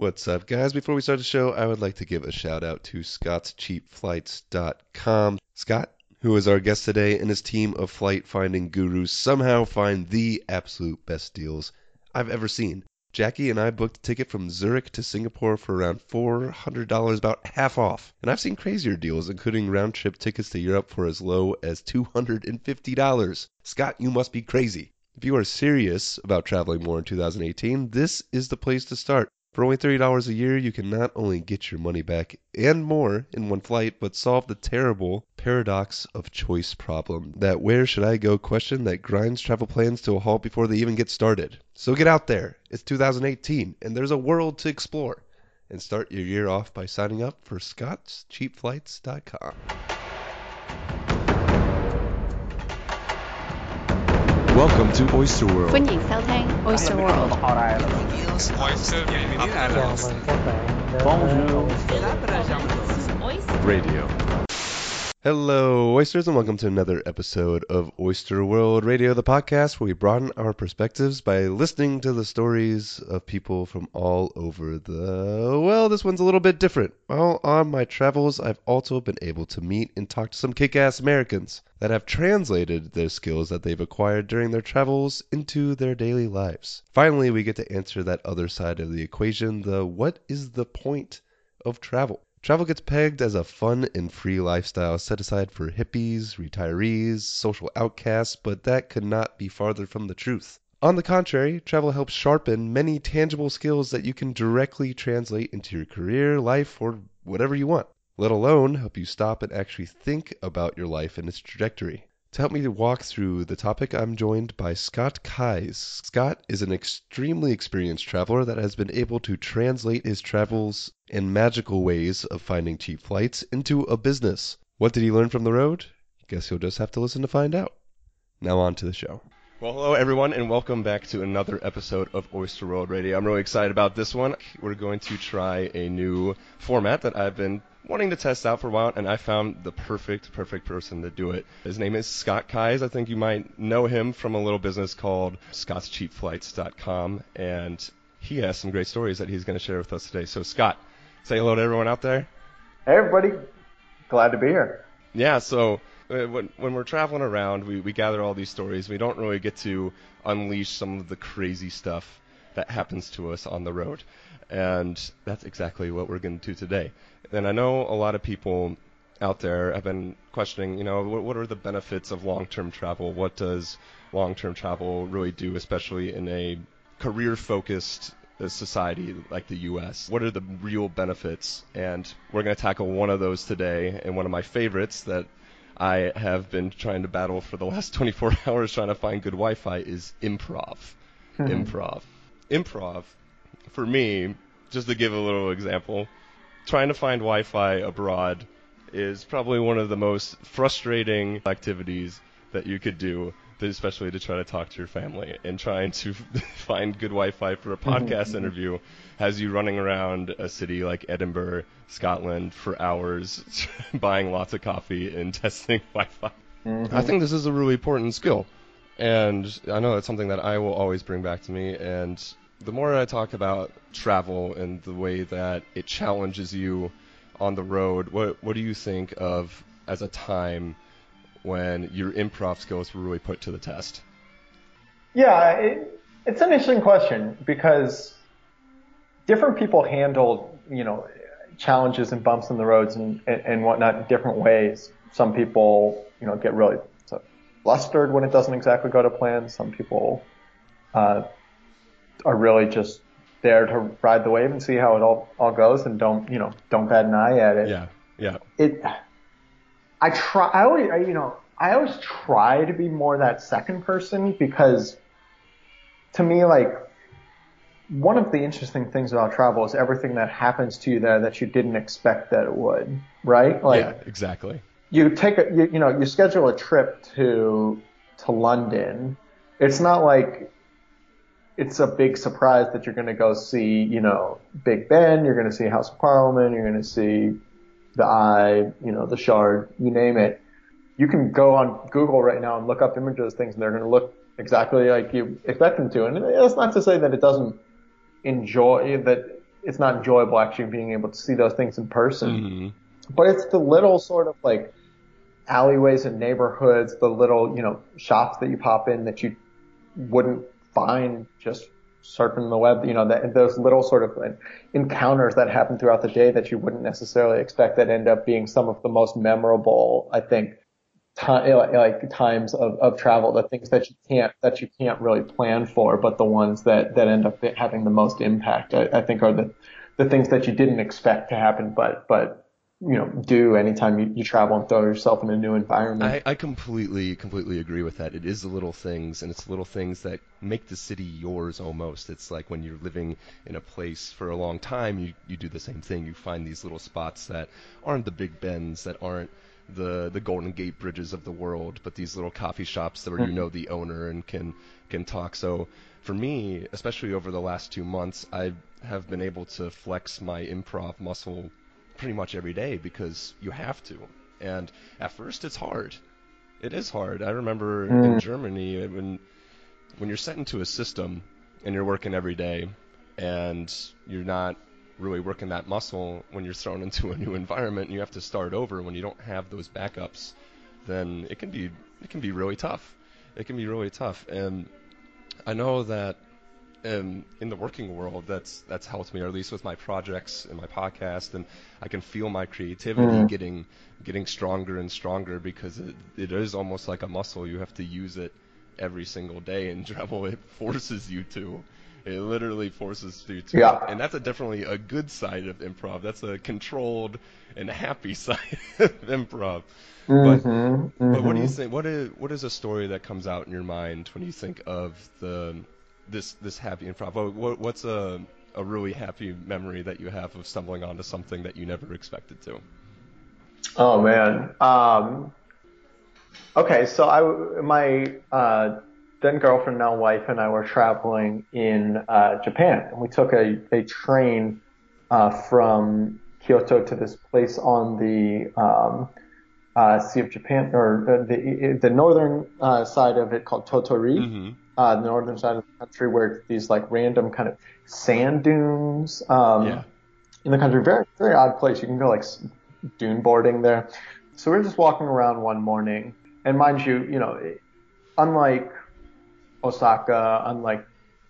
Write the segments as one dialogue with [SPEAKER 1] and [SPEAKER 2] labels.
[SPEAKER 1] What's up, guys? Before we start the show, I would like to give a shout out to Scott'sCheapFlights.com. Scott, who is our guest today, and his team of flight finding gurus somehow find the absolute best deals I've ever seen. Jackie and I booked a ticket from Zurich to Singapore for around $400, about half off. And I've seen crazier deals, including round trip tickets to Europe for as low as $250. Scott, you must be crazy. If you are serious about traveling more in 2018, this is the place to start. For only $30 a year, you can not only get your money back and more in one flight, but solve the terrible paradox of choice problem. That where should I go question that grinds travel plans to a halt before they even get started. So get out there. It's 2018 and there's a world to explore. And start your year off by signing up for scottscheapflights.com.
[SPEAKER 2] Welcome to Oyster World.
[SPEAKER 3] 欢迎收听 Oyster World。
[SPEAKER 2] Radio.
[SPEAKER 1] Hello, oysters, and welcome to another episode of Oyster World Radio, the podcast where we broaden our perspectives by listening to the stories of people from all over the. Well, this one's a little bit different. Well, on my travels, I've also been able to meet and talk to some kick ass Americans that have translated their skills that they've acquired during their travels into their daily lives. Finally, we get to answer that other side of the equation the what is the point of travel? Travel gets pegged as a fun and free lifestyle set aside for hippies, retirees, social outcasts, but that could not be farther from the truth. On the contrary, travel helps sharpen many tangible skills that you can directly translate into your career, life, or whatever you want, let alone help you stop and actually think about your life and its trajectory. To help me walk through the topic, I'm joined by Scott Keyes. Scott is an extremely experienced traveler that has been able to translate his travels and magical ways of finding cheap flights into a business. What did he learn from the road? Guess you'll just have to listen to find out. Now on to the show. Well, hello everyone, and welcome back to another episode of Oyster World Radio. I'm really excited about this one. We're going to try a new format that I've been wanting to test out for a while, and I found the perfect, perfect person to do it. His name is Scott Keyes. I think you might know him from a little business called Scott'sCheapFlights.com, and he has some great stories that he's going to share with us today. So, Scott, say hello to everyone out there.
[SPEAKER 4] Hey everybody, glad to be here.
[SPEAKER 1] Yeah, so when, when we're traveling around, we, we gather all these stories. We don't really get to unleash some of the crazy stuff that happens to us on the road. And that's exactly what we're going to do today. And I know a lot of people out there have been questioning, you know, what, what are the benefits of long-term travel? What does long-term travel really do, especially in a career-focused uh, society like the U.S.? What are the real benefits? And we're going to tackle one of those today, and one of my favorites that I have been trying to battle for the last 24 hours trying to find good Wi-Fi is improv. Mm-hmm. improv. Improv, for me, just to give a little example, trying to find Wi-Fi abroad is probably one of the most frustrating activities that you could do, especially to try to talk to your family. And trying to find good Wi-Fi for a mm-hmm. podcast interview has you running around a city like Edinburgh, Scotland, for hours, buying lots of coffee and testing Wi-Fi. Mm-hmm. I think this is a really important skill. And I know it's something that I will always bring back to me. And the more I talk about travel and the way that it challenges you on the road, what what do you think of as a time when your improv skills were really put to the test?
[SPEAKER 4] Yeah, it, it's an interesting question because different people handle, you know, challenges and bumps in the roads and, and, and whatnot in different ways. Some people, you know, get really flustered when it doesn't exactly go to plan. Some people uh, are really just there to ride the wave and see how it all, all goes and don't, you know, don't bat an eye at it.
[SPEAKER 1] Yeah, yeah.
[SPEAKER 4] It, I try, I always, I, you know, I always try to be more that second person because to me, like, one of the interesting things about travel is everything that happens to you there that you didn't expect that it would, right? Like,
[SPEAKER 1] yeah, exactly.
[SPEAKER 4] you take a, you, you know, you schedule a trip to, to London. It's not like it's a big surprise that you're going to go see, you know, Big Ben, you're going to see House of Parliament, you're going to see the Eye, you know, the Shard, you name it. You can go on Google right now and look up images of those things and they're going to look exactly like you expect them to. And that's not to say that it doesn't enjoy, that it's not enjoyable actually being able to see those things in person.
[SPEAKER 1] Mm-hmm.
[SPEAKER 4] But it's the little sort of like alleyways and neighborhoods, the little, you know, shops that you pop in that you wouldn't find just surfing the web, you know, that, those little sort of encounters that happen throughout the day that you wouldn't necessarily expect that end up being some of the most memorable, I think, time, like times of, of travel, the things that you can't, that you can't really plan for, but the ones that, that end up having the most impact, I, I think are the, the things that you didn't expect to happen, but, but you know do anytime you, you travel and throw yourself in a new environment.
[SPEAKER 1] I, I completely completely agree with that. It is the little things, and it's the little things that make the city yours almost. It's like when you're living in a place for a long time, you you do the same thing. You find these little spots that aren't the Big Bens, that aren't the the Golden Gate bridges of the world, but these little coffee shops where you mm-hmm. know the owner and can can talk. So for me, especially over the last two months, I have been able to flex my improv muscle pretty much every day because you have to. And at first, it's hard. It is hard. I remember mm. in Germany when when you're set into a system and you're working every day and you're not really working that muscle when you're thrown into a new environment and you have to start over when you don't have those backups then it can be it can be really tough it can be really tough and I know that in in the working world that's that's helped me, or at least with my projects and my podcast, and I can feel my creativity mm-hmm. getting getting stronger and stronger because it, it is almost like a muscle. You have to use it every single day, and travel it forces you to. It literally forces you to.
[SPEAKER 4] Yeah.
[SPEAKER 1] And that's a definitely a good side of improv. That's a controlled and happy side of improv.
[SPEAKER 4] Mm-hmm,
[SPEAKER 1] but,
[SPEAKER 4] mm-hmm.
[SPEAKER 1] but what do you think? What is what is a story that comes out in your mind when you think of the this this happy improv? What, what's a a really happy memory that you have of stumbling onto something that you never expected to?
[SPEAKER 4] Oh man. Um, okay, so I my uh, then girlfriend, now wife, and I were traveling in uh, Japan, and we took a a train uh, from Kyoto to this place on the um, uh, Sea of Japan, or the the northern uh, side of it called Tottori. Mm-hmm uh, the northern side of the country where these like random kind of sand dunes um,
[SPEAKER 1] yeah.
[SPEAKER 4] in the country. Very very odd place. You can go like dune boarding there. So we're just walking around one morning, and mind you, you know, unlike Osaka, unlike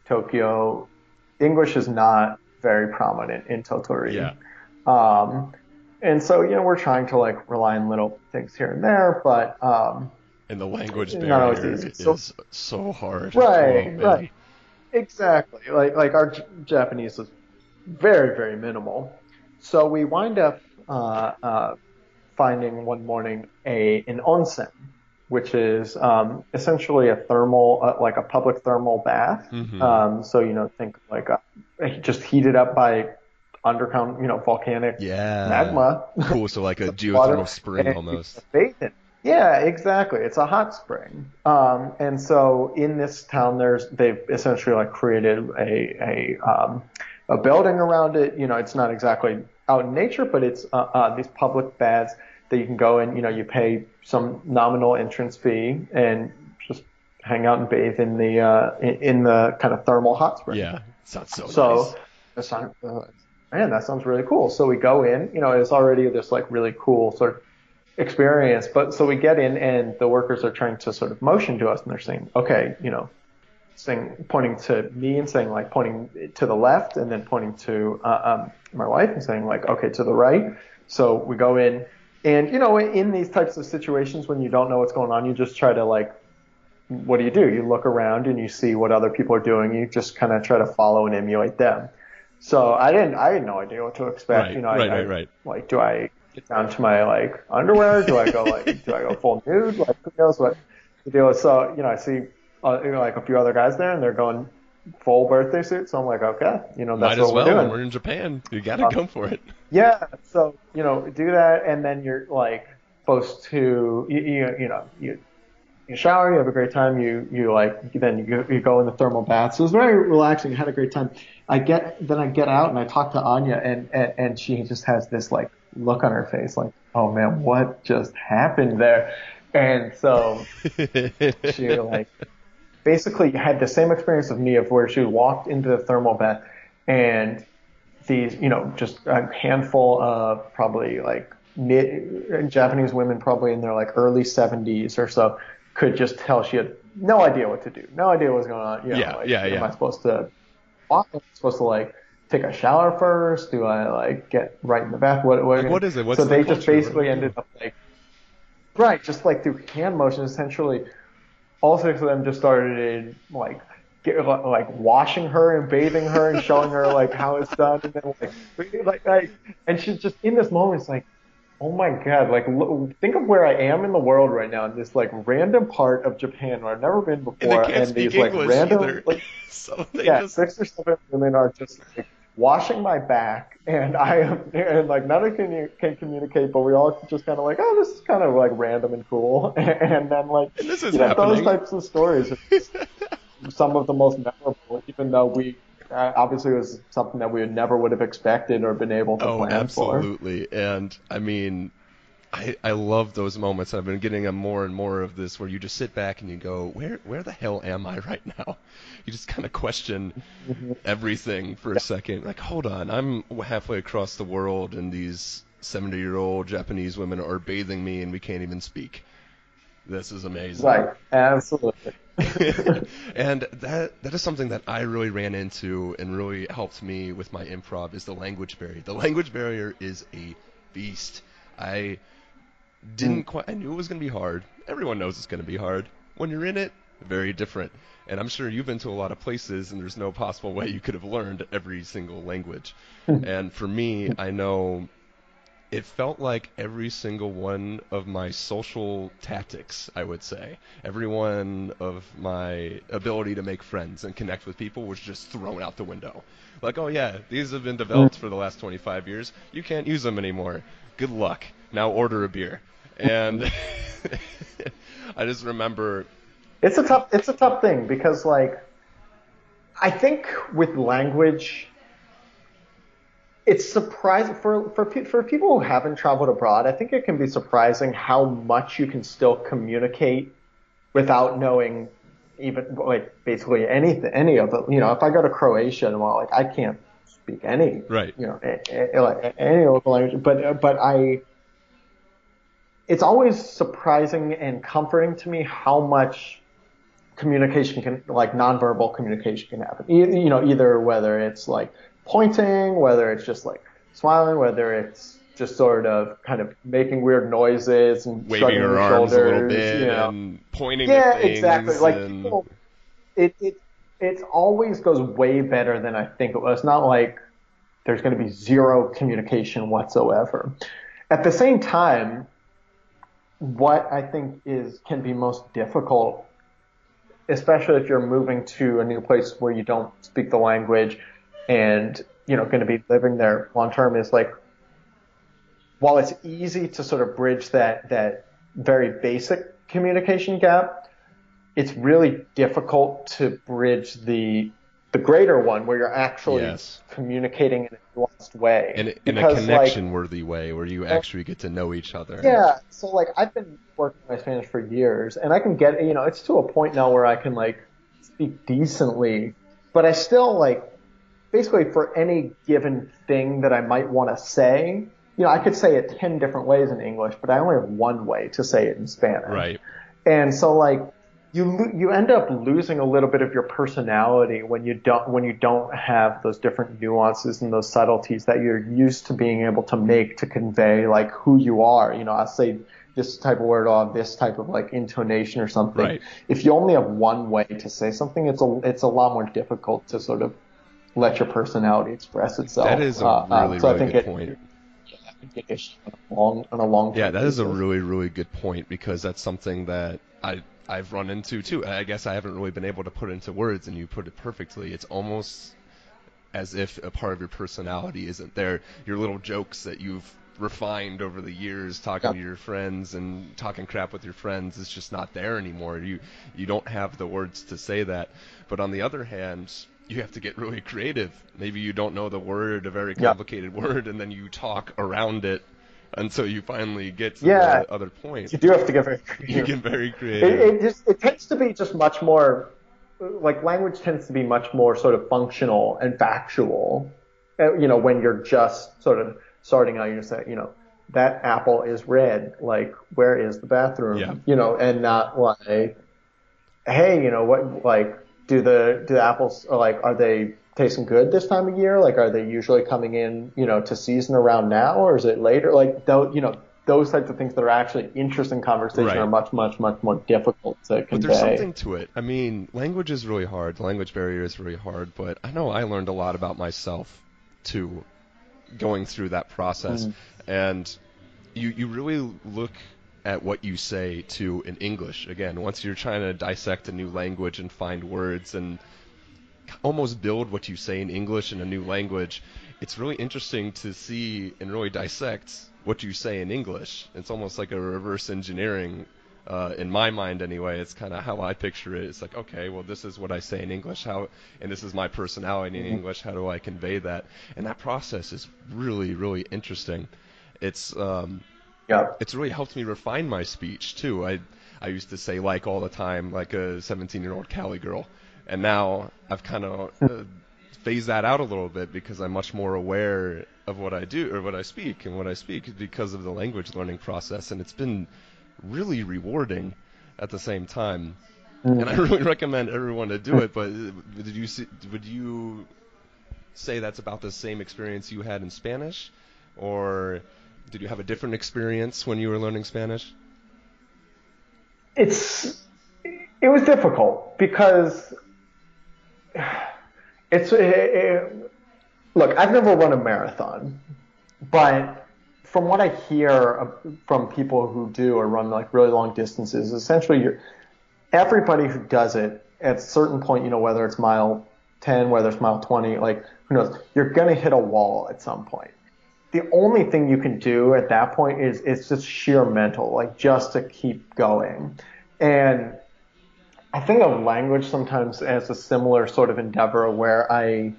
[SPEAKER 4] Tokyo, English is not very prominent in Tottori.
[SPEAKER 1] Yeah.
[SPEAKER 4] Um, and so you know we're trying to like rely on little things here and there, but um,
[SPEAKER 1] and the language barrier is so, so hard.
[SPEAKER 4] Right, right. Exactly. Like like our Japanese is very very minimal. So we wind up uh, uh, finding one morning a an onsen, which is um, essentially a thermal uh, like a public thermal bath.
[SPEAKER 1] Mm-hmm.
[SPEAKER 4] Um, so you know think like a, just heated up by underground you know volcanic
[SPEAKER 1] yeah.
[SPEAKER 4] magma.
[SPEAKER 1] Cool. So like a geothermal spring almost.
[SPEAKER 4] Bathe in. Yeah, exactly. It's a hot spring. Um, and so in this town, there's they've essentially like created a a um, a building around it. You know, it's not exactly out in nature, but it's uh, uh, these public baths that you can go in. You know, you pay some nominal entrance fee and just hang out and bathe in the uh, in, in the kind of thermal hot spring.
[SPEAKER 1] Yeah, sounds so.
[SPEAKER 4] So, nice. uh, man, that sounds really cool. So we go in. You know, it's already this like really cool sort of experience. But so we get in and the workers are trying to sort of motion to us and they're saying, okay, you know, saying, pointing to me and saying like pointing to the left and then pointing to uh, um, my wife and saying like, okay, to the right. So we go in and, you know, in these types of situations when you don't know what's going on, you just try to like, what do you do? You look around and you see what other people are doing. You just kind of try to follow and emulate them. So I didn't, I had no idea what to expect.
[SPEAKER 1] Right,
[SPEAKER 4] you know,
[SPEAKER 1] right,
[SPEAKER 4] I,
[SPEAKER 1] right, right.
[SPEAKER 4] Like, do I get down to my like underwear? Do I go like do I go full nude? Like who knows what the deal is? So you know, I see uh, you know, like a few other guys there, and they're going full birthday suit. So I'm like, okay, you know, that's
[SPEAKER 1] Might
[SPEAKER 4] what
[SPEAKER 1] well.
[SPEAKER 4] we're doing.
[SPEAKER 1] We're in Japan. You got to uh, go for it.
[SPEAKER 4] Yeah. So you know, do that, and then you're like supposed to you you, you know you. You shower, you have a great time. You you like then you you go in the thermal bath. So it was very relaxing. I had a great time. I get then I get out and I talk to Anya and and, and she just has this like look on her face like, oh man, what just happened there? And so she like basically had the same experience of me of where she walked into the thermal bath and these, you know, just a handful of probably like mid, Japanese women, probably in their like early 70s or so, could just tell she had no idea what to do, no idea what was going on. You know,
[SPEAKER 1] Yeah,
[SPEAKER 4] like,
[SPEAKER 1] yeah,
[SPEAKER 4] Am. I supposed to walk? Am I supposed to like take a shower first? Do I like get right in the bath? What, what,
[SPEAKER 1] Like, what is it? What's
[SPEAKER 4] so
[SPEAKER 1] the
[SPEAKER 4] they just
[SPEAKER 1] culture? Do
[SPEAKER 4] basically ended up like, right, just like through hand motions, essentially, all six of them just started like. Get, like washing her and bathing her and showing her like how it's done and then like like, like and she's just in this moment it's like oh my god like look, think of where I am in the world right now in this like random part of Japan where I've never been
[SPEAKER 1] And
[SPEAKER 4] before
[SPEAKER 1] can't speak
[SPEAKER 4] these like
[SPEAKER 1] English
[SPEAKER 4] random
[SPEAKER 1] either.
[SPEAKER 4] like
[SPEAKER 1] so
[SPEAKER 4] yeah,
[SPEAKER 1] just
[SPEAKER 4] six or seven women are just like washing my back, and I am, and like none of can can communicate, but we all just kind of like, oh, this is kind of like random and cool, and then like
[SPEAKER 1] And this is
[SPEAKER 4] you know, those types of stories, are some of the most memorable, even though we. Uh, obviously, it was something that we never would have expected or been able to
[SPEAKER 1] Oh,
[SPEAKER 4] plan for.
[SPEAKER 1] absolutely. And I mean, I I love those moments. I've been getting a more and more of this where you just sit back and you go, where where the hell am I right now? You just kind of question mm-hmm. everything for a second. Like, hold on, I'm halfway across the world and these 70 year old Japanese women are bathing me and we can't even speak. This is amazing.
[SPEAKER 4] Right, absolutely.
[SPEAKER 1] and that that is something that I really ran into and really helped me with my improv is the language barrier. The language barrier is a beast. I didn't mm. quite I knew it was going to be hard. Everyone knows it's going to be hard. When you're in it, very different. And I'm sure you've been to a lot of places and there's no possible way you could have learned every single language. Hmm. and for me, I know it felt like every single one of my social tactics, I would say, every one of my ability to make friends and connect with people was just thrown out the window. Like, oh yeah, these have been developed hmm. for the last 25 years. You can't use them anymore. Good luck. Now order a beer. And I just remember,
[SPEAKER 4] It's a tough it's a tough thing because like I think with language it's surprising for for for people who haven't traveled abroad. I think it can be surprising how much you can still communicate without knowing even like basically anything any of it. You know, if I go to Croatia and well, like I can't speak any
[SPEAKER 1] Right.
[SPEAKER 4] you know a, a, like any local language, but but I it's always surprising and comforting to me how much communication can like nonverbal communication can happen. E- you know, either whether it's like pointing, whether it's just like smiling, whether it's just sort of kind of making weird noises and
[SPEAKER 1] waving
[SPEAKER 4] shrugging your
[SPEAKER 1] arms a little bit
[SPEAKER 4] you know.
[SPEAKER 1] and pointing
[SPEAKER 4] yeah,
[SPEAKER 1] at things.
[SPEAKER 4] exactly. Like
[SPEAKER 1] and,
[SPEAKER 4] people, it it it always goes way better than I think it was. It's not like there's going to be zero communication whatsoever. At the same time, what I think is can be most difficult, especially if you're moving to a new place where you don't speak the language and you know going to be living there long term, is like while it's easy to sort of bridge that that very basic communication gap, it's really difficult to bridge the the greater one where you're actually
[SPEAKER 1] Yes.
[SPEAKER 4] communicating in a nuanced way.
[SPEAKER 1] in, a- in a
[SPEAKER 4] Because, like,
[SPEAKER 1] connection-worthy way where you actually get to know each other.
[SPEAKER 4] yeah, so like I've been working my Spanish for years, and I can get you know it's to a point now where I can like speak decently, but I still like basically for any given thing that I might want to say, you know, I could say it ten different ways in English, but I only have one way to say it in Spanish.
[SPEAKER 1] Right.
[SPEAKER 4] And so like you you end up losing a little bit of your personality when you don't when you don't have those different nuances and those subtleties that you're used to being able to make to convey like who you are. You know, I say this type of word or this type of like intonation or something.
[SPEAKER 1] Right.
[SPEAKER 4] If you only have one way to say something, it's a it's a lot more difficult to sort of let your personality express itself.
[SPEAKER 1] That is a
[SPEAKER 4] Uh, uh,
[SPEAKER 1] really,
[SPEAKER 4] so I think
[SPEAKER 1] good
[SPEAKER 4] it-
[SPEAKER 1] point.
[SPEAKER 4] long on a long
[SPEAKER 1] Yeah, that is a really, really good point because that's something that I I've run into too. I guess I haven't really been able to put into words, and you put it perfectly. It's almost as if a part of your personality isn't there. Your little jokes that you've refined over the years, talking
[SPEAKER 4] Yeah.
[SPEAKER 1] to your friends and talking crap with your friends, is just not there anymore. You you don't have the words to say that. But on the other hand, you have to get really creative. Maybe you don't know the word, a very complicated word, and then you talk around it until you finally get to
[SPEAKER 4] Yeah.
[SPEAKER 1] the other point.
[SPEAKER 4] You do have to get very
[SPEAKER 1] You
[SPEAKER 4] creative.
[SPEAKER 1] get very
[SPEAKER 4] It,
[SPEAKER 1] creative.
[SPEAKER 4] it just it tends to be just much more like language tends to be much more sort of functional and factual uh, you know, when you're just sort of starting out, you say, you know, that apple is red. Like, where is the bathroom?
[SPEAKER 1] Yeah.
[SPEAKER 4] You know, and not like, hey, you know, what, like, do the, do the apples, like, are they tasting good this time of year? Like, are they usually coming in, you know, to season around now or is it later? Like, though, you know, those types of things that are actually interesting conversation
[SPEAKER 1] Right.
[SPEAKER 4] are much, much, much more difficult to convey.
[SPEAKER 1] But there's something to it. I mean, language is really hard. The language barrier is really hard. But I know I learned a lot about myself too, going through that process. Mm. And you you really look at what you say to in English again. Once you're trying to dissect a new language and find words and almost build what you say in English in a new language, it's really interesting to see and really dissect what you say in English. It's almost like a reverse engineering. Uh, in my mind, anyway, it's kind of how I picture it. It's like, okay, well, this is what I say in English, how, and this is my personality in English. How do I convey that? And that process is really, really interesting. It's um,
[SPEAKER 4] yeah.
[SPEAKER 1] it's really helped me refine my speech too. I I used to say like all the time, like a 17 year old Cali girl, and now I've kind of uh, phased that out a little bit because I'm much more aware of what I do or what I speak and what I speak because of the language learning process, and it's been really rewarding at the same time. And I really recommend everyone to do it. But uh, did you see, would you say that's about the same experience you had in Spanish, or did you have a different experience when you were learning Spanish?
[SPEAKER 4] it's it was difficult because it's it, it- look i've never run a marathon but from what i hear from people who do or run like really long distances essentially you're everybody who does it at a certain point you know whether it's mile 10 whether it's mile 20 like who knows you're going to hit a wall at some point the only thing you can do at that point is it's just sheer mental, like just to keep going. And I think of language sometimes as a similar sort of endeavor where I,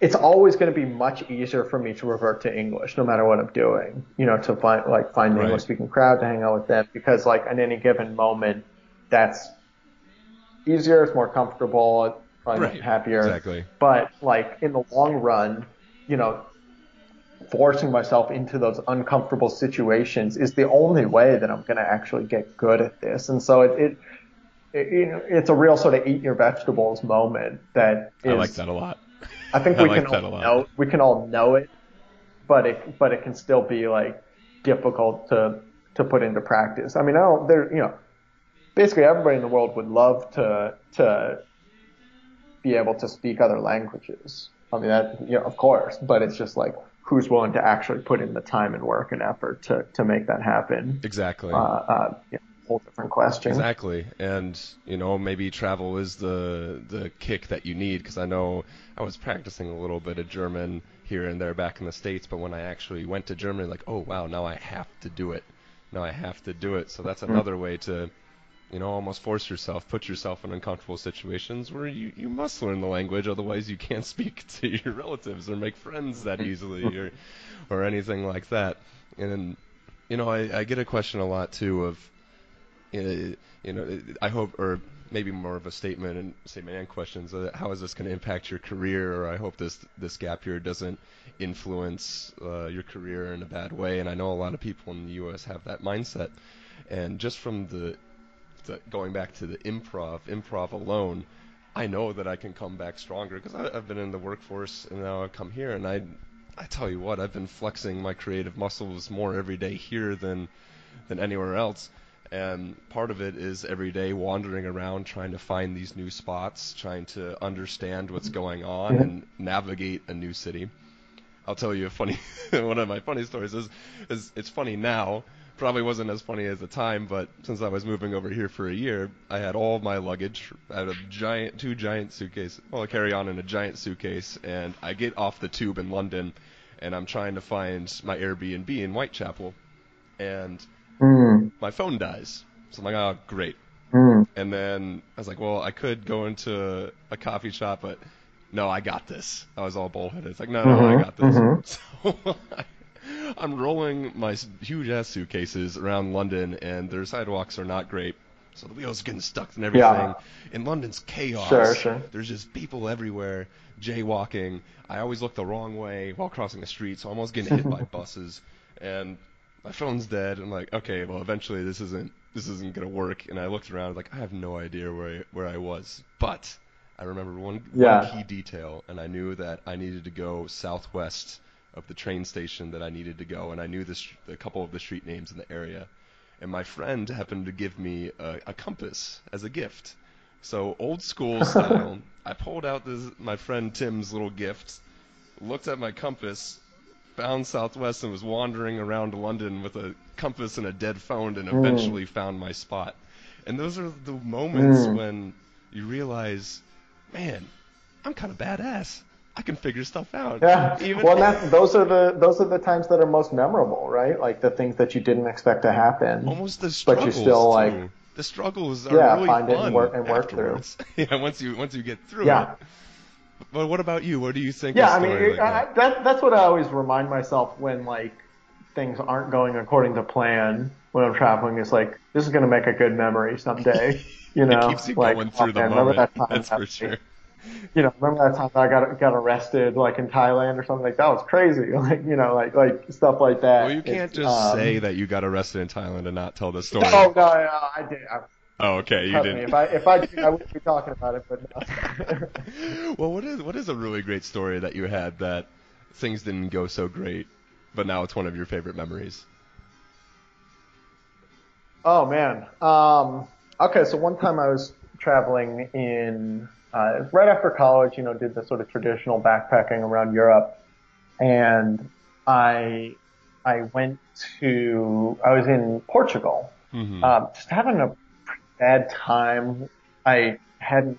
[SPEAKER 4] it's always going to be much easier for me to revert to English no matter what I'm doing, you know, to find, like find an
[SPEAKER 1] Right.
[SPEAKER 4] English speaking crowd to hang out with them because like at any given moment, that's easier, it's more comfortable, I'm
[SPEAKER 1] Right,
[SPEAKER 4] happier.
[SPEAKER 1] exactly.
[SPEAKER 4] But like in the long run, you know, forcing myself into those uncomfortable situations is the only way that I'm going to actually get good at this. And so it, it, it you know, it's a real sort of eat your vegetables moment that is,
[SPEAKER 1] I like that a lot.
[SPEAKER 4] I think
[SPEAKER 1] I
[SPEAKER 4] we
[SPEAKER 1] like
[SPEAKER 4] can all know, we can all know it, but it, but it can still be like difficult to, to put into practice. I mean, I don't, there, you know, basically everybody in the world would love to, to be able to speak other languages. I mean, that, you know, of course, but it's just like, who's willing to actually put in the time and work and effort to, to make that happen?
[SPEAKER 1] Exactly.
[SPEAKER 4] Uh, uh, yeah, whole different question.
[SPEAKER 1] Exactly, and you know maybe travel is the the kick that you need because I know I was practicing a little bit of German here and there back in the states, but when I actually went to Germany, like oh wow, now I have to do it. Now I have to do it. So that's mm-hmm. another way to, you know, almost force yourself, put yourself in uncomfortable situations where you you must learn the language, otherwise you can't speak to your relatives or make friends that mm-hmm. easily or or anything like that. And you know, I, I get a question a lot too of you know, I hope, or maybe more of a statement and statement and questions. Uh, how is this going to impact your career? Or I hope this this gap year doesn't influence uh, your career in a bad way. And I know a lot of people in the U.S. have that mindset. And just from the, the going back to the improv, improv alone, I know that I can come back stronger because I've been in the workforce and now I've come here and I, I tell you what, I've been flexing my creative muscles more every day here than, than anywhere else. And part of it is every day wandering around trying to find these new spots, trying to understand what's going on and navigate a new city. I'll tell you a funny one of my funny stories is is it's funny now. Probably wasn't as funny as the time, but since I was moving over here for a year, I had all my luggage. I had a giant, two giant suitcases, well, a carry-on and a giant suitcase, and I get off the tube in London, and I'm trying to find my Airbnb in Whitechapel, and
[SPEAKER 4] Mm,
[SPEAKER 1] my phone dies. So I'm like, oh, great.
[SPEAKER 4] mm.
[SPEAKER 1] And then I was like, well, I could go into a coffee shop, but no, I got this. I was all bullheaded. It's like, no, no, I
[SPEAKER 4] Mhm,
[SPEAKER 1] got this.
[SPEAKER 4] mhm.
[SPEAKER 1] So I'm rolling my huge ass suitcases around London, and their sidewalks are not great. So the wheels are getting stuck and everything.
[SPEAKER 4] Yeah.
[SPEAKER 1] In London's chaos.
[SPEAKER 4] Sure, sure.
[SPEAKER 1] There's just people everywhere jaywalking. I always look the wrong way while crossing the street, so I'm always getting hit by buses. And my phone's dead. I'm like, okay, well, eventually this isn't this isn't gonna work. And I looked around, like, I have no idea where I, where I was, but I remember one,
[SPEAKER 4] Yeah.
[SPEAKER 1] one key detail, and I knew that I needed to go southwest of the train station that I needed to go, and I knew the, sh- a couple of the street names in the area. And my friend happened to give me a, a compass as a gift. So old school style, I pulled out this my friend Tim's little gift, looked at my compass, found Southwest, and was wandering around London with a compass and a dead phone, and eventually found my spot. And those are the moments
[SPEAKER 4] Mm.
[SPEAKER 1] when you realize, man, I'm kind of badass. I can figure stuff out.
[SPEAKER 4] Yeah.
[SPEAKER 1] Even
[SPEAKER 4] well, that, those are the those are the times that are most memorable, right? Like the things that you didn't expect to happen.
[SPEAKER 1] almost the struggles.
[SPEAKER 4] But you still, like-
[SPEAKER 1] too. the struggles are
[SPEAKER 4] Yeah,
[SPEAKER 1] really
[SPEAKER 4] find it and
[SPEAKER 1] fun
[SPEAKER 4] work- and work through.
[SPEAKER 1] yeah, once you once you get through
[SPEAKER 4] Yeah.
[SPEAKER 1] it. But what about you? What do you think?
[SPEAKER 4] Yeah, I mean,
[SPEAKER 1] like
[SPEAKER 4] I,
[SPEAKER 1] that?
[SPEAKER 4] that, that's what I always remind myself when like things aren't going according to plan when I'm traveling. Is like this is going to make a good memory someday. You know,
[SPEAKER 1] it keeps you
[SPEAKER 4] like
[SPEAKER 1] going
[SPEAKER 4] oh,
[SPEAKER 1] through the
[SPEAKER 4] man,
[SPEAKER 1] moment.
[SPEAKER 4] remember that time
[SPEAKER 1] That's
[SPEAKER 4] that
[SPEAKER 1] for sure.
[SPEAKER 4] You know, remember that time I got got arrested like in Thailand or something like that was crazy. Like you know, like like stuff like that.
[SPEAKER 1] Well, you can't
[SPEAKER 4] It's,
[SPEAKER 1] just
[SPEAKER 4] um,
[SPEAKER 1] say that you got arrested in Thailand and not tell the story.
[SPEAKER 4] Oh no, no, I did. I,
[SPEAKER 1] Oh, okay, you
[SPEAKER 4] trust
[SPEAKER 1] didn't.
[SPEAKER 4] if I if I did, I wouldn't be talking about it. But no.
[SPEAKER 1] well, what is what is a really great story that you had that things didn't go so great, but now it's one of your favorite memories?
[SPEAKER 4] Oh man. Um, okay, so one time I was traveling in uh, right after college. You know, did the sort of traditional backpacking around Europe, and I I went to I was in Portugal.
[SPEAKER 1] Mm-hmm.
[SPEAKER 4] Um, just having a bad time. I hadn't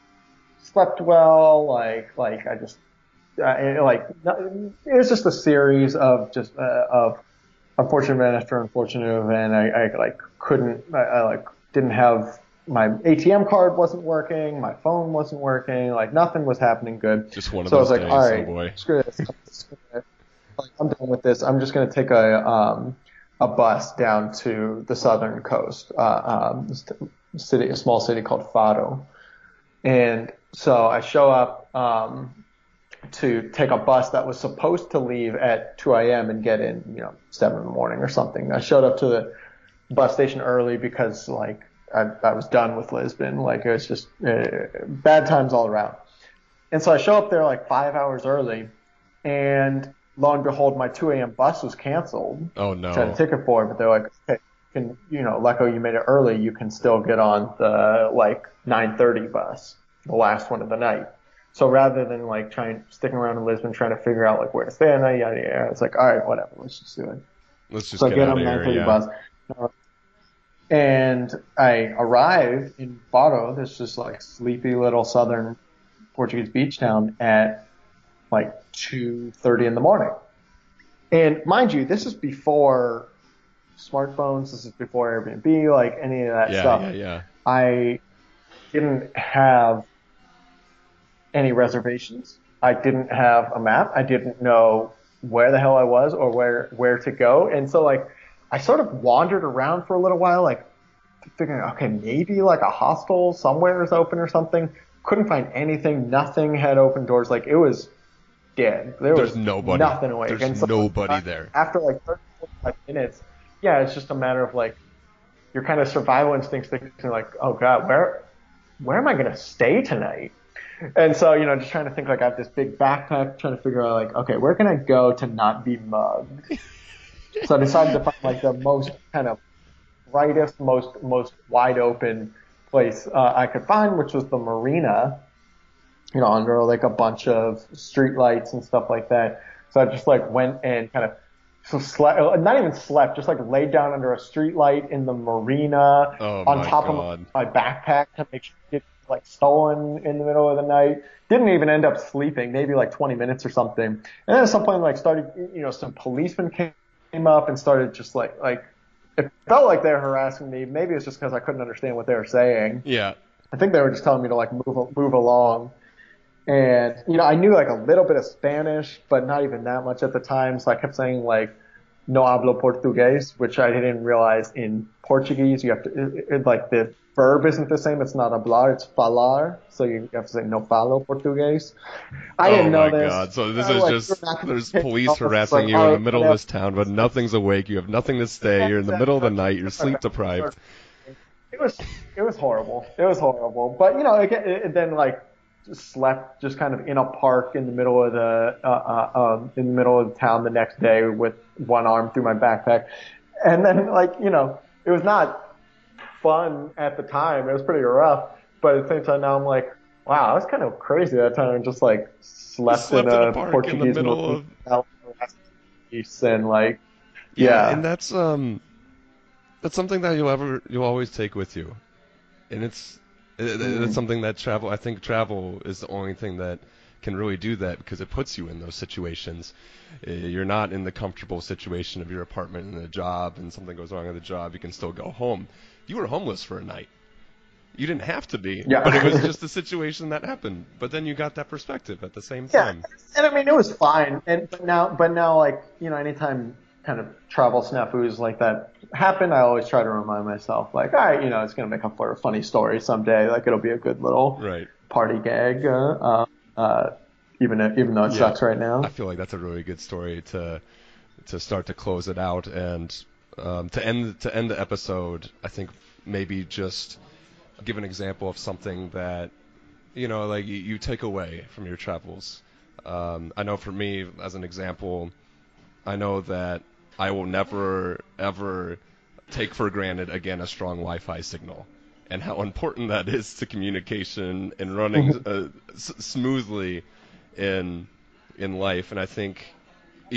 [SPEAKER 4] slept well. Like like I just uh, it- like it was just a series of just uh, of unfortunate event after unfortunate event. I, I like couldn't I, I like didn't have my ATM card wasn't working. My phone wasn't working. Like nothing was happening good.
[SPEAKER 1] Just one of
[SPEAKER 4] So I
[SPEAKER 1] those
[SPEAKER 4] was like,
[SPEAKER 1] days,
[SPEAKER 4] all
[SPEAKER 1] oh
[SPEAKER 4] right,
[SPEAKER 1] boy.
[SPEAKER 4] screw this. I'm just gonna- like, I'm done with this. I'm just going to take a um, a bus down to the southern coast, uh, um, city, a small city called Faro. And so I show up um, to take a bus that was supposed to leave at 2 a.m. and get in, you know, 7 in the morning or something. I showed up to the bus station early because like I, I was done with Lisbon. Like it was just uh, bad times all around. And so I show up there like five hours early, and lo and behold, my 2 a.m. bus was canceled.
[SPEAKER 1] Oh
[SPEAKER 4] Which I had a
[SPEAKER 1] no.
[SPEAKER 4] ticket for, it, but they're like, okay, can you know, Leco, oh, you made it early. You can still get on the like 9:30 bus, the last one of the night. So rather than like trying sticking around in Lisbon trying to figure out like where to stay at night, yada yada, it's like, all right, whatever, let's just do it.
[SPEAKER 1] Let's just
[SPEAKER 4] So
[SPEAKER 1] get
[SPEAKER 4] get on
[SPEAKER 1] of
[SPEAKER 4] the 9:30
[SPEAKER 1] Yeah.
[SPEAKER 4] bus, and I arrive in Faro, this just like sleepy little southern Portuguese beach town at like 2:30 in the morning. And mind you, this is before smartphones. This is before Airbnb, like any of that
[SPEAKER 1] Yeah,
[SPEAKER 4] stuff.
[SPEAKER 1] yeah, yeah.
[SPEAKER 4] I didn't have any reservations. I didn't have a map. I didn't know where the hell I was or where where to go. And so like I sort of wandered around for a little while, like figuring, okay, maybe like a hostel somewhere is open or something. Couldn't find anything. Nothing had open doors. Like it was dead. There
[SPEAKER 1] There's
[SPEAKER 4] was
[SPEAKER 1] nobody.
[SPEAKER 4] nothing awake.
[SPEAKER 1] There's
[SPEAKER 4] so
[SPEAKER 1] nobody there.
[SPEAKER 4] after like 30, 45 minutes, yeah, it's just a matter of like your kind of survival instincts thinking like, oh god, where where am I gonna stay tonight? And so, you know, just trying to think like I have this big backpack, trying to figure out like, okay, where can I go to not be mugged? so I decided to find like the most kind of brightest, most most wide open place uh, I could find, which was the marina. You know, under like a bunch of street lights and stuff like that. So I just like went and kind of so slept, uh, not even slept, just like laid down under a street light in the marina
[SPEAKER 1] Oh
[SPEAKER 4] on top
[SPEAKER 1] God.
[SPEAKER 4] of my backpack to make sure it didn't like stolen in the middle of the night. Didn't even end up sleeping, maybe like 20 minutes or something. And then at some point, like started, you know, some policemen came came up and started just like, like, it felt like they were harassing me. Maybe it's just because I couldn't understand what they were saying.
[SPEAKER 1] Yeah.
[SPEAKER 4] I think they were just telling me to like move move along. And you know, I knew like a little bit of Spanish, but not even that much at the time. So I kept saying like, no hablo portugués, which I didn't realize in Portuguese you have to it, it, like the verb isn't the same. It's not hablar, it's falar. So you have to say no falo portugués. I
[SPEAKER 1] oh
[SPEAKER 4] didn't know
[SPEAKER 1] my
[SPEAKER 4] this.
[SPEAKER 1] god! So this
[SPEAKER 4] I'm
[SPEAKER 1] is
[SPEAKER 4] like,
[SPEAKER 1] just
[SPEAKER 4] you're not gonna
[SPEAKER 1] there's police harassing
[SPEAKER 4] like,
[SPEAKER 1] you in
[SPEAKER 4] oh,
[SPEAKER 1] the
[SPEAKER 4] right,
[SPEAKER 1] middle of this town, but nothing's awake. You have nothing to stay. You're in the middle of the night. You're sleep deprived.
[SPEAKER 4] It was it was horrible. It was horrible. But you know, it, then like slept just kind of in a park in the middle of the uh, uh, um, in the middle of the town the next day with one arm through my backpack, and then like you know, it was not fun at the time. It was pretty rough. But at the same time, now I'm like, wow, I was kind of crazy that time. and Just like slept,
[SPEAKER 1] slept
[SPEAKER 4] in
[SPEAKER 1] in
[SPEAKER 4] a,
[SPEAKER 1] a park in the
[SPEAKER 4] Portuguese
[SPEAKER 1] middle of-
[SPEAKER 4] of and like
[SPEAKER 1] Yeah,
[SPEAKER 4] Yeah.
[SPEAKER 1] and that's um, that's something that you'll ever you'll always take with you, and it's it, it-
[SPEAKER 4] Mm.
[SPEAKER 1] it's something that travel. I think travel is the only thing that can really do that because it puts you in those situations. Uh, You're not in the comfortable situation of your apartment and a job, and something goes wrong at the job. You can still go home. You were homeless for a night. You didn't have to be,
[SPEAKER 4] Yeah.
[SPEAKER 1] but it was just a situation that happened. But then you got that perspective at the same
[SPEAKER 4] Yeah,
[SPEAKER 1] time.
[SPEAKER 4] and I mean it was fine. And but now, but now, like you know, anytime kind of travel snafus like that happen, I always try to remind myself, like, all right, you know, it's gonna make up for a funny story someday. Like it'll be a good little
[SPEAKER 1] Right.
[SPEAKER 4] party gag. Uh, uh, uh, even if, even though it
[SPEAKER 1] Yeah.
[SPEAKER 4] sucks right now.
[SPEAKER 1] I feel like that's a really good story to to start to close it out and um, to end to end the episode. I think maybe just give an example of something that you know, like you, you take away from your travels. Um, I know for me, as an example, I know that I will never ever take for granted again a strong Wi-Fi signal and how important that is to communication and running uh, s- smoothly in in life. And I think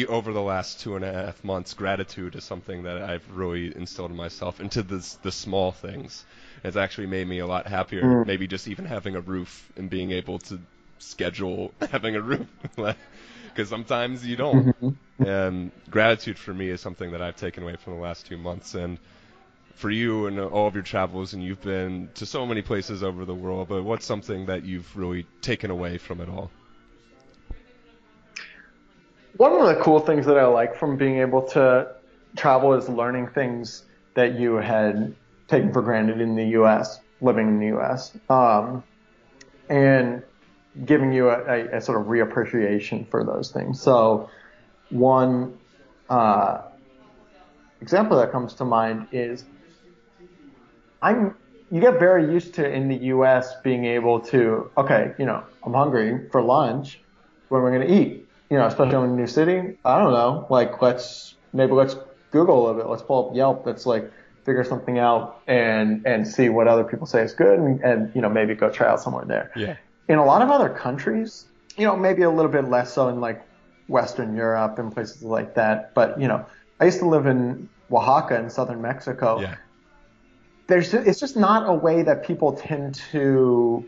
[SPEAKER 1] over the last two and a half months, gratitude is something that I've really instilled in myself into this, the small things. It's actually made me a lot happier. Maybe just even having a roof and being able to schedule having a roof. Because sometimes you don't. and gratitude for me is something that I've taken away from the last two months. And for you and all of your travels, and you've been to so many places over the world, but what's something that you've really taken away from it all?
[SPEAKER 4] One of the cool things that I like from being able to travel is learning things that you had taken for granted in the U.S., living in the U.S., um, and giving you a, a, a sort of reappreciation for those things. So, one uh, example that comes to mind is I'm you get very used to in the U.S. being able to okay, you know, I'm hungry for lunch. What am I going to eat? You know, especially in a new city. I don't know. Like, let's maybe let's Google a little bit. Let's pull up Yelp. Let's like figure something out and and see what other people say is good, and, and you know maybe go try out somewhere there.
[SPEAKER 1] Yeah.
[SPEAKER 4] In a lot of other countries, you know, maybe a little bit less so in like Western Europe and places like that. But you know, I used to live in Oaxaca in southern Mexico
[SPEAKER 1] Yeah.
[SPEAKER 4] there's it's just not a way that people tend to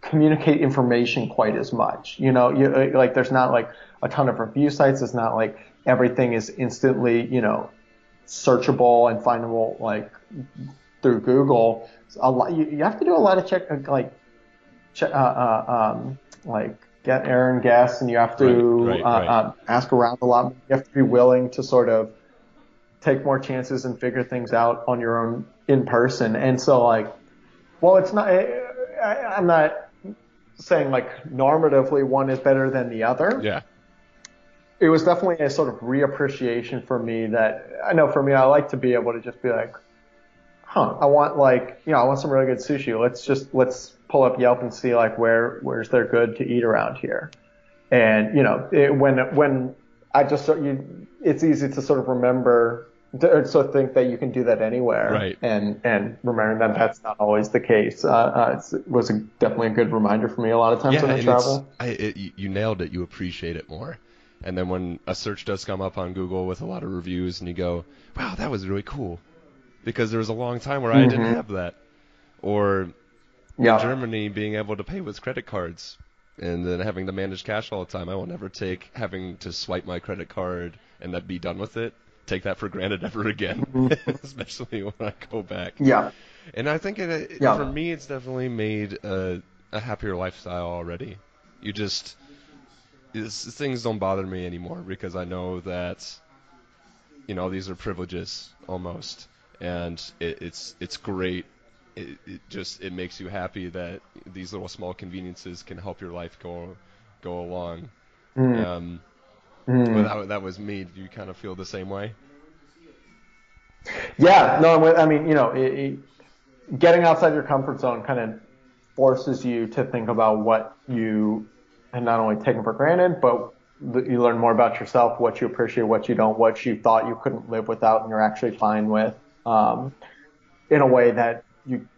[SPEAKER 4] communicate information quite as much. You know, you, like there's not like a ton of review sites. It's not like everything is instantly, you know, searchable and findable like through Google. A lot, you, you have to do a lot of check, like, uh, uh, um, like get air and gas, and you have to
[SPEAKER 1] Right, right,
[SPEAKER 4] uh,
[SPEAKER 1] right.
[SPEAKER 4] Uh, ask around a lot. You have to be willing to sort of take more chances and figure things out on your own in person. And so like, well, it's not, I, I- I'm not saying like normatively one is better than the other.
[SPEAKER 1] Yeah.
[SPEAKER 4] It was definitely a sort of reappreciation for me that I know for me, I like to be able to just be like, huh, I want like, you know, I want some really good sushi. Let's just, let's pull up Yelp and see like where, where's there good to eat around here. And, you know, it, when, when I just, sort- you, it's easy to sort of remember, to sort of think that you can do that anywhere.
[SPEAKER 1] Right.
[SPEAKER 4] And, and remembering that that's not always the case. Uh, uh, it's, it was a, definitely a good reminder for me a lot of times
[SPEAKER 1] yeah,
[SPEAKER 4] when I travel.
[SPEAKER 1] I, it, you nailed it. You appreciate it more. And then when a search does come up on Google with a lot of reviews, and you go, "Wow, that was really cool," because there was a long time where I didn't
[SPEAKER 4] Mhm.
[SPEAKER 1] have that. Or
[SPEAKER 4] Yeah.
[SPEAKER 1] in Germany, being able to pay with credit cards, and then having to manage cash all the time. I will never take having to swipe my credit card and then be done with it. Take that for granted ever again, especially when I go back.
[SPEAKER 4] Yeah.
[SPEAKER 1] And I think it, it,
[SPEAKER 4] Yeah.
[SPEAKER 1] for me, it's definitely made a, a happier lifestyle already. You just things don't bother me anymore because I know that you know these are privileges almost, and it, it's it's great. It, it just it makes you happy that these little small conveniences can help your life go go along.
[SPEAKER 4] Mm.
[SPEAKER 1] Um,
[SPEAKER 4] Mm.
[SPEAKER 1] well, that, that was me. Do you kind of feel the same way?
[SPEAKER 4] Yeah, no, I mean, you know, it, getting outside your comfort zone kind of forces you to think about what you and not only taken for granted, but you learn more about yourself, what you appreciate, what you don't, what you thought you couldn't live without, and you're actually fine with, um, in a way that you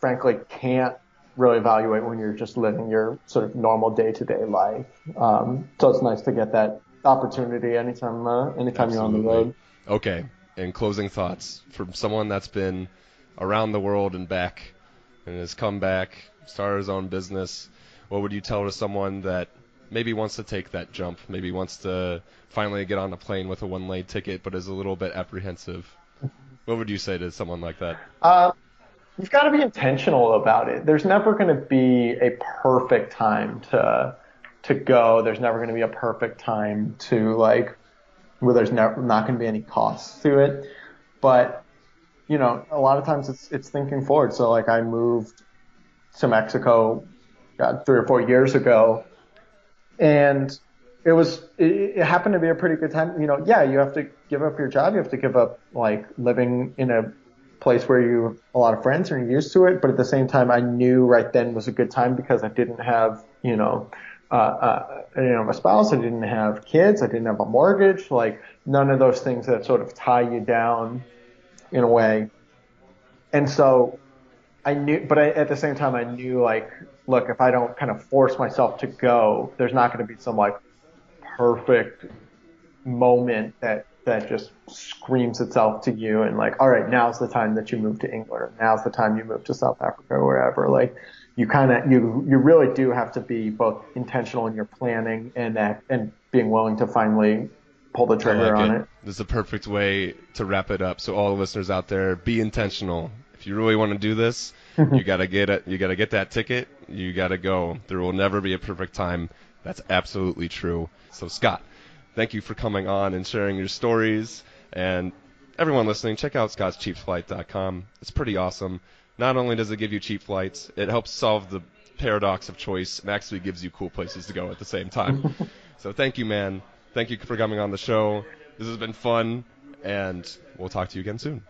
[SPEAKER 4] frankly can't really evaluate when you're just living your sort of normal day-to-day life. Um, so it's nice to get that opportunity anytime, uh, anytime you're on the road.
[SPEAKER 1] Okay. And closing thoughts from someone that's been around the world and back and has come back, started his own business. What would you tell to someone that maybe wants to take that jump, maybe wants to finally get on a plane with a one-way ticket, but is a little bit apprehensive? What would you say to someone like that?
[SPEAKER 4] Uh, you've got to be intentional about it. There's never going to be a perfect time to to go. There's never going to be a perfect time to like where there's not going to be any costs to it. But you know, a lot of times it's it's thinking forward. So like I moved to Mexico God, three or four years ago, and it was it, it happened to be a pretty good time. You know, yeah, you have to give up your job. You have to give up like living in a place where you have a lot of friends and you're used to it. But at the same time, I knew right then was a good time because I didn't have you know. Uh, uh, a spouse. I didn't have kids. I didn't have a mortgage. Like none of those things that sort of tie you down in a way. And so I knew, but I, at the same time, I knew like, look, if I don't kind of force myself to go, there's not going to be some like perfect moment that that just screams itself to you and like, all right, now's the time that you move to England, or now's the time you move to South Africa, or wherever. Like, you kind of you you really do have to be both intentional in your planning and that and being willing to finally pull the trigger
[SPEAKER 1] like
[SPEAKER 4] on
[SPEAKER 1] it.
[SPEAKER 4] it.
[SPEAKER 1] This is a perfect way to wrap it up. So all the listeners out there, be intentional. If you really want to do this, you gotta get it. You gotta get that ticket. You gotta go. There will never be a perfect time. That's absolutely true. So Scott, thank you for coming on and sharing your stories. And everyone listening, check out scottscheapflight.com. It's pretty awesome. Not only does it give you cheap flights, it helps solve the paradox of choice and actually gives you cool places to go at the same time. so thank you, man. Thank you for coming on the show. This has been fun, and we'll talk to you again soon.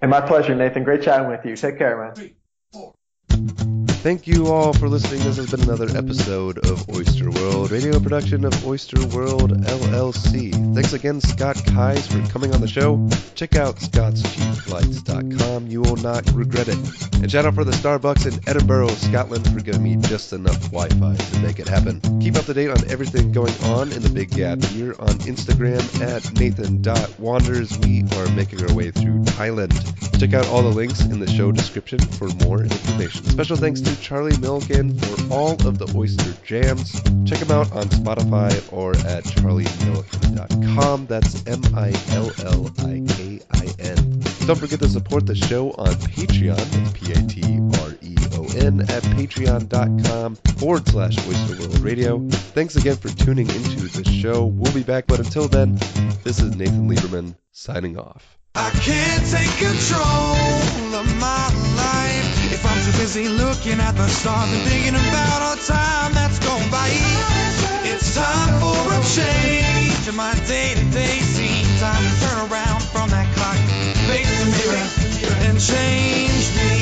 [SPEAKER 4] And my pleasure, Nathan. Great chatting with you. Take care, man.
[SPEAKER 1] Thank you all for listening. This has been another episode of Oyster World, radio production of Oyster World LLC. Thanks again, Scott Keyes, for coming on the show. Check out scottscheapflights.com. You will not regret it. And shout out for the Starbucks in Edinburgh, Scotland, for giving me just enough Wi-Fi to make it happen. Keep up to date on everything going on in the Big Gap here on Instagram at nathan.wanders. We are making our way through Thailand. Check out all the links in the show description for more information. Special thanks to Charlie Millikin for all of the Oyster Jams. Check him out on Spotify or at charliemillikin.com. That's M-I-L-L-I-K-I-N. Don't forget to support the show on Patreon. That's P-A-T-R-E-O-N at patreon.com forward slash Oyster World Radio. Thanks again for tuning into the show. We'll be back, but until then, this is Nathan Lieberman signing off.
[SPEAKER 2] I can't take control of my life if I'm too busy looking at the stars and thinking about all time that's gone by. It's time for a change in my day-to-day scene. Time to turn around from that clock, face the mirror, and change me.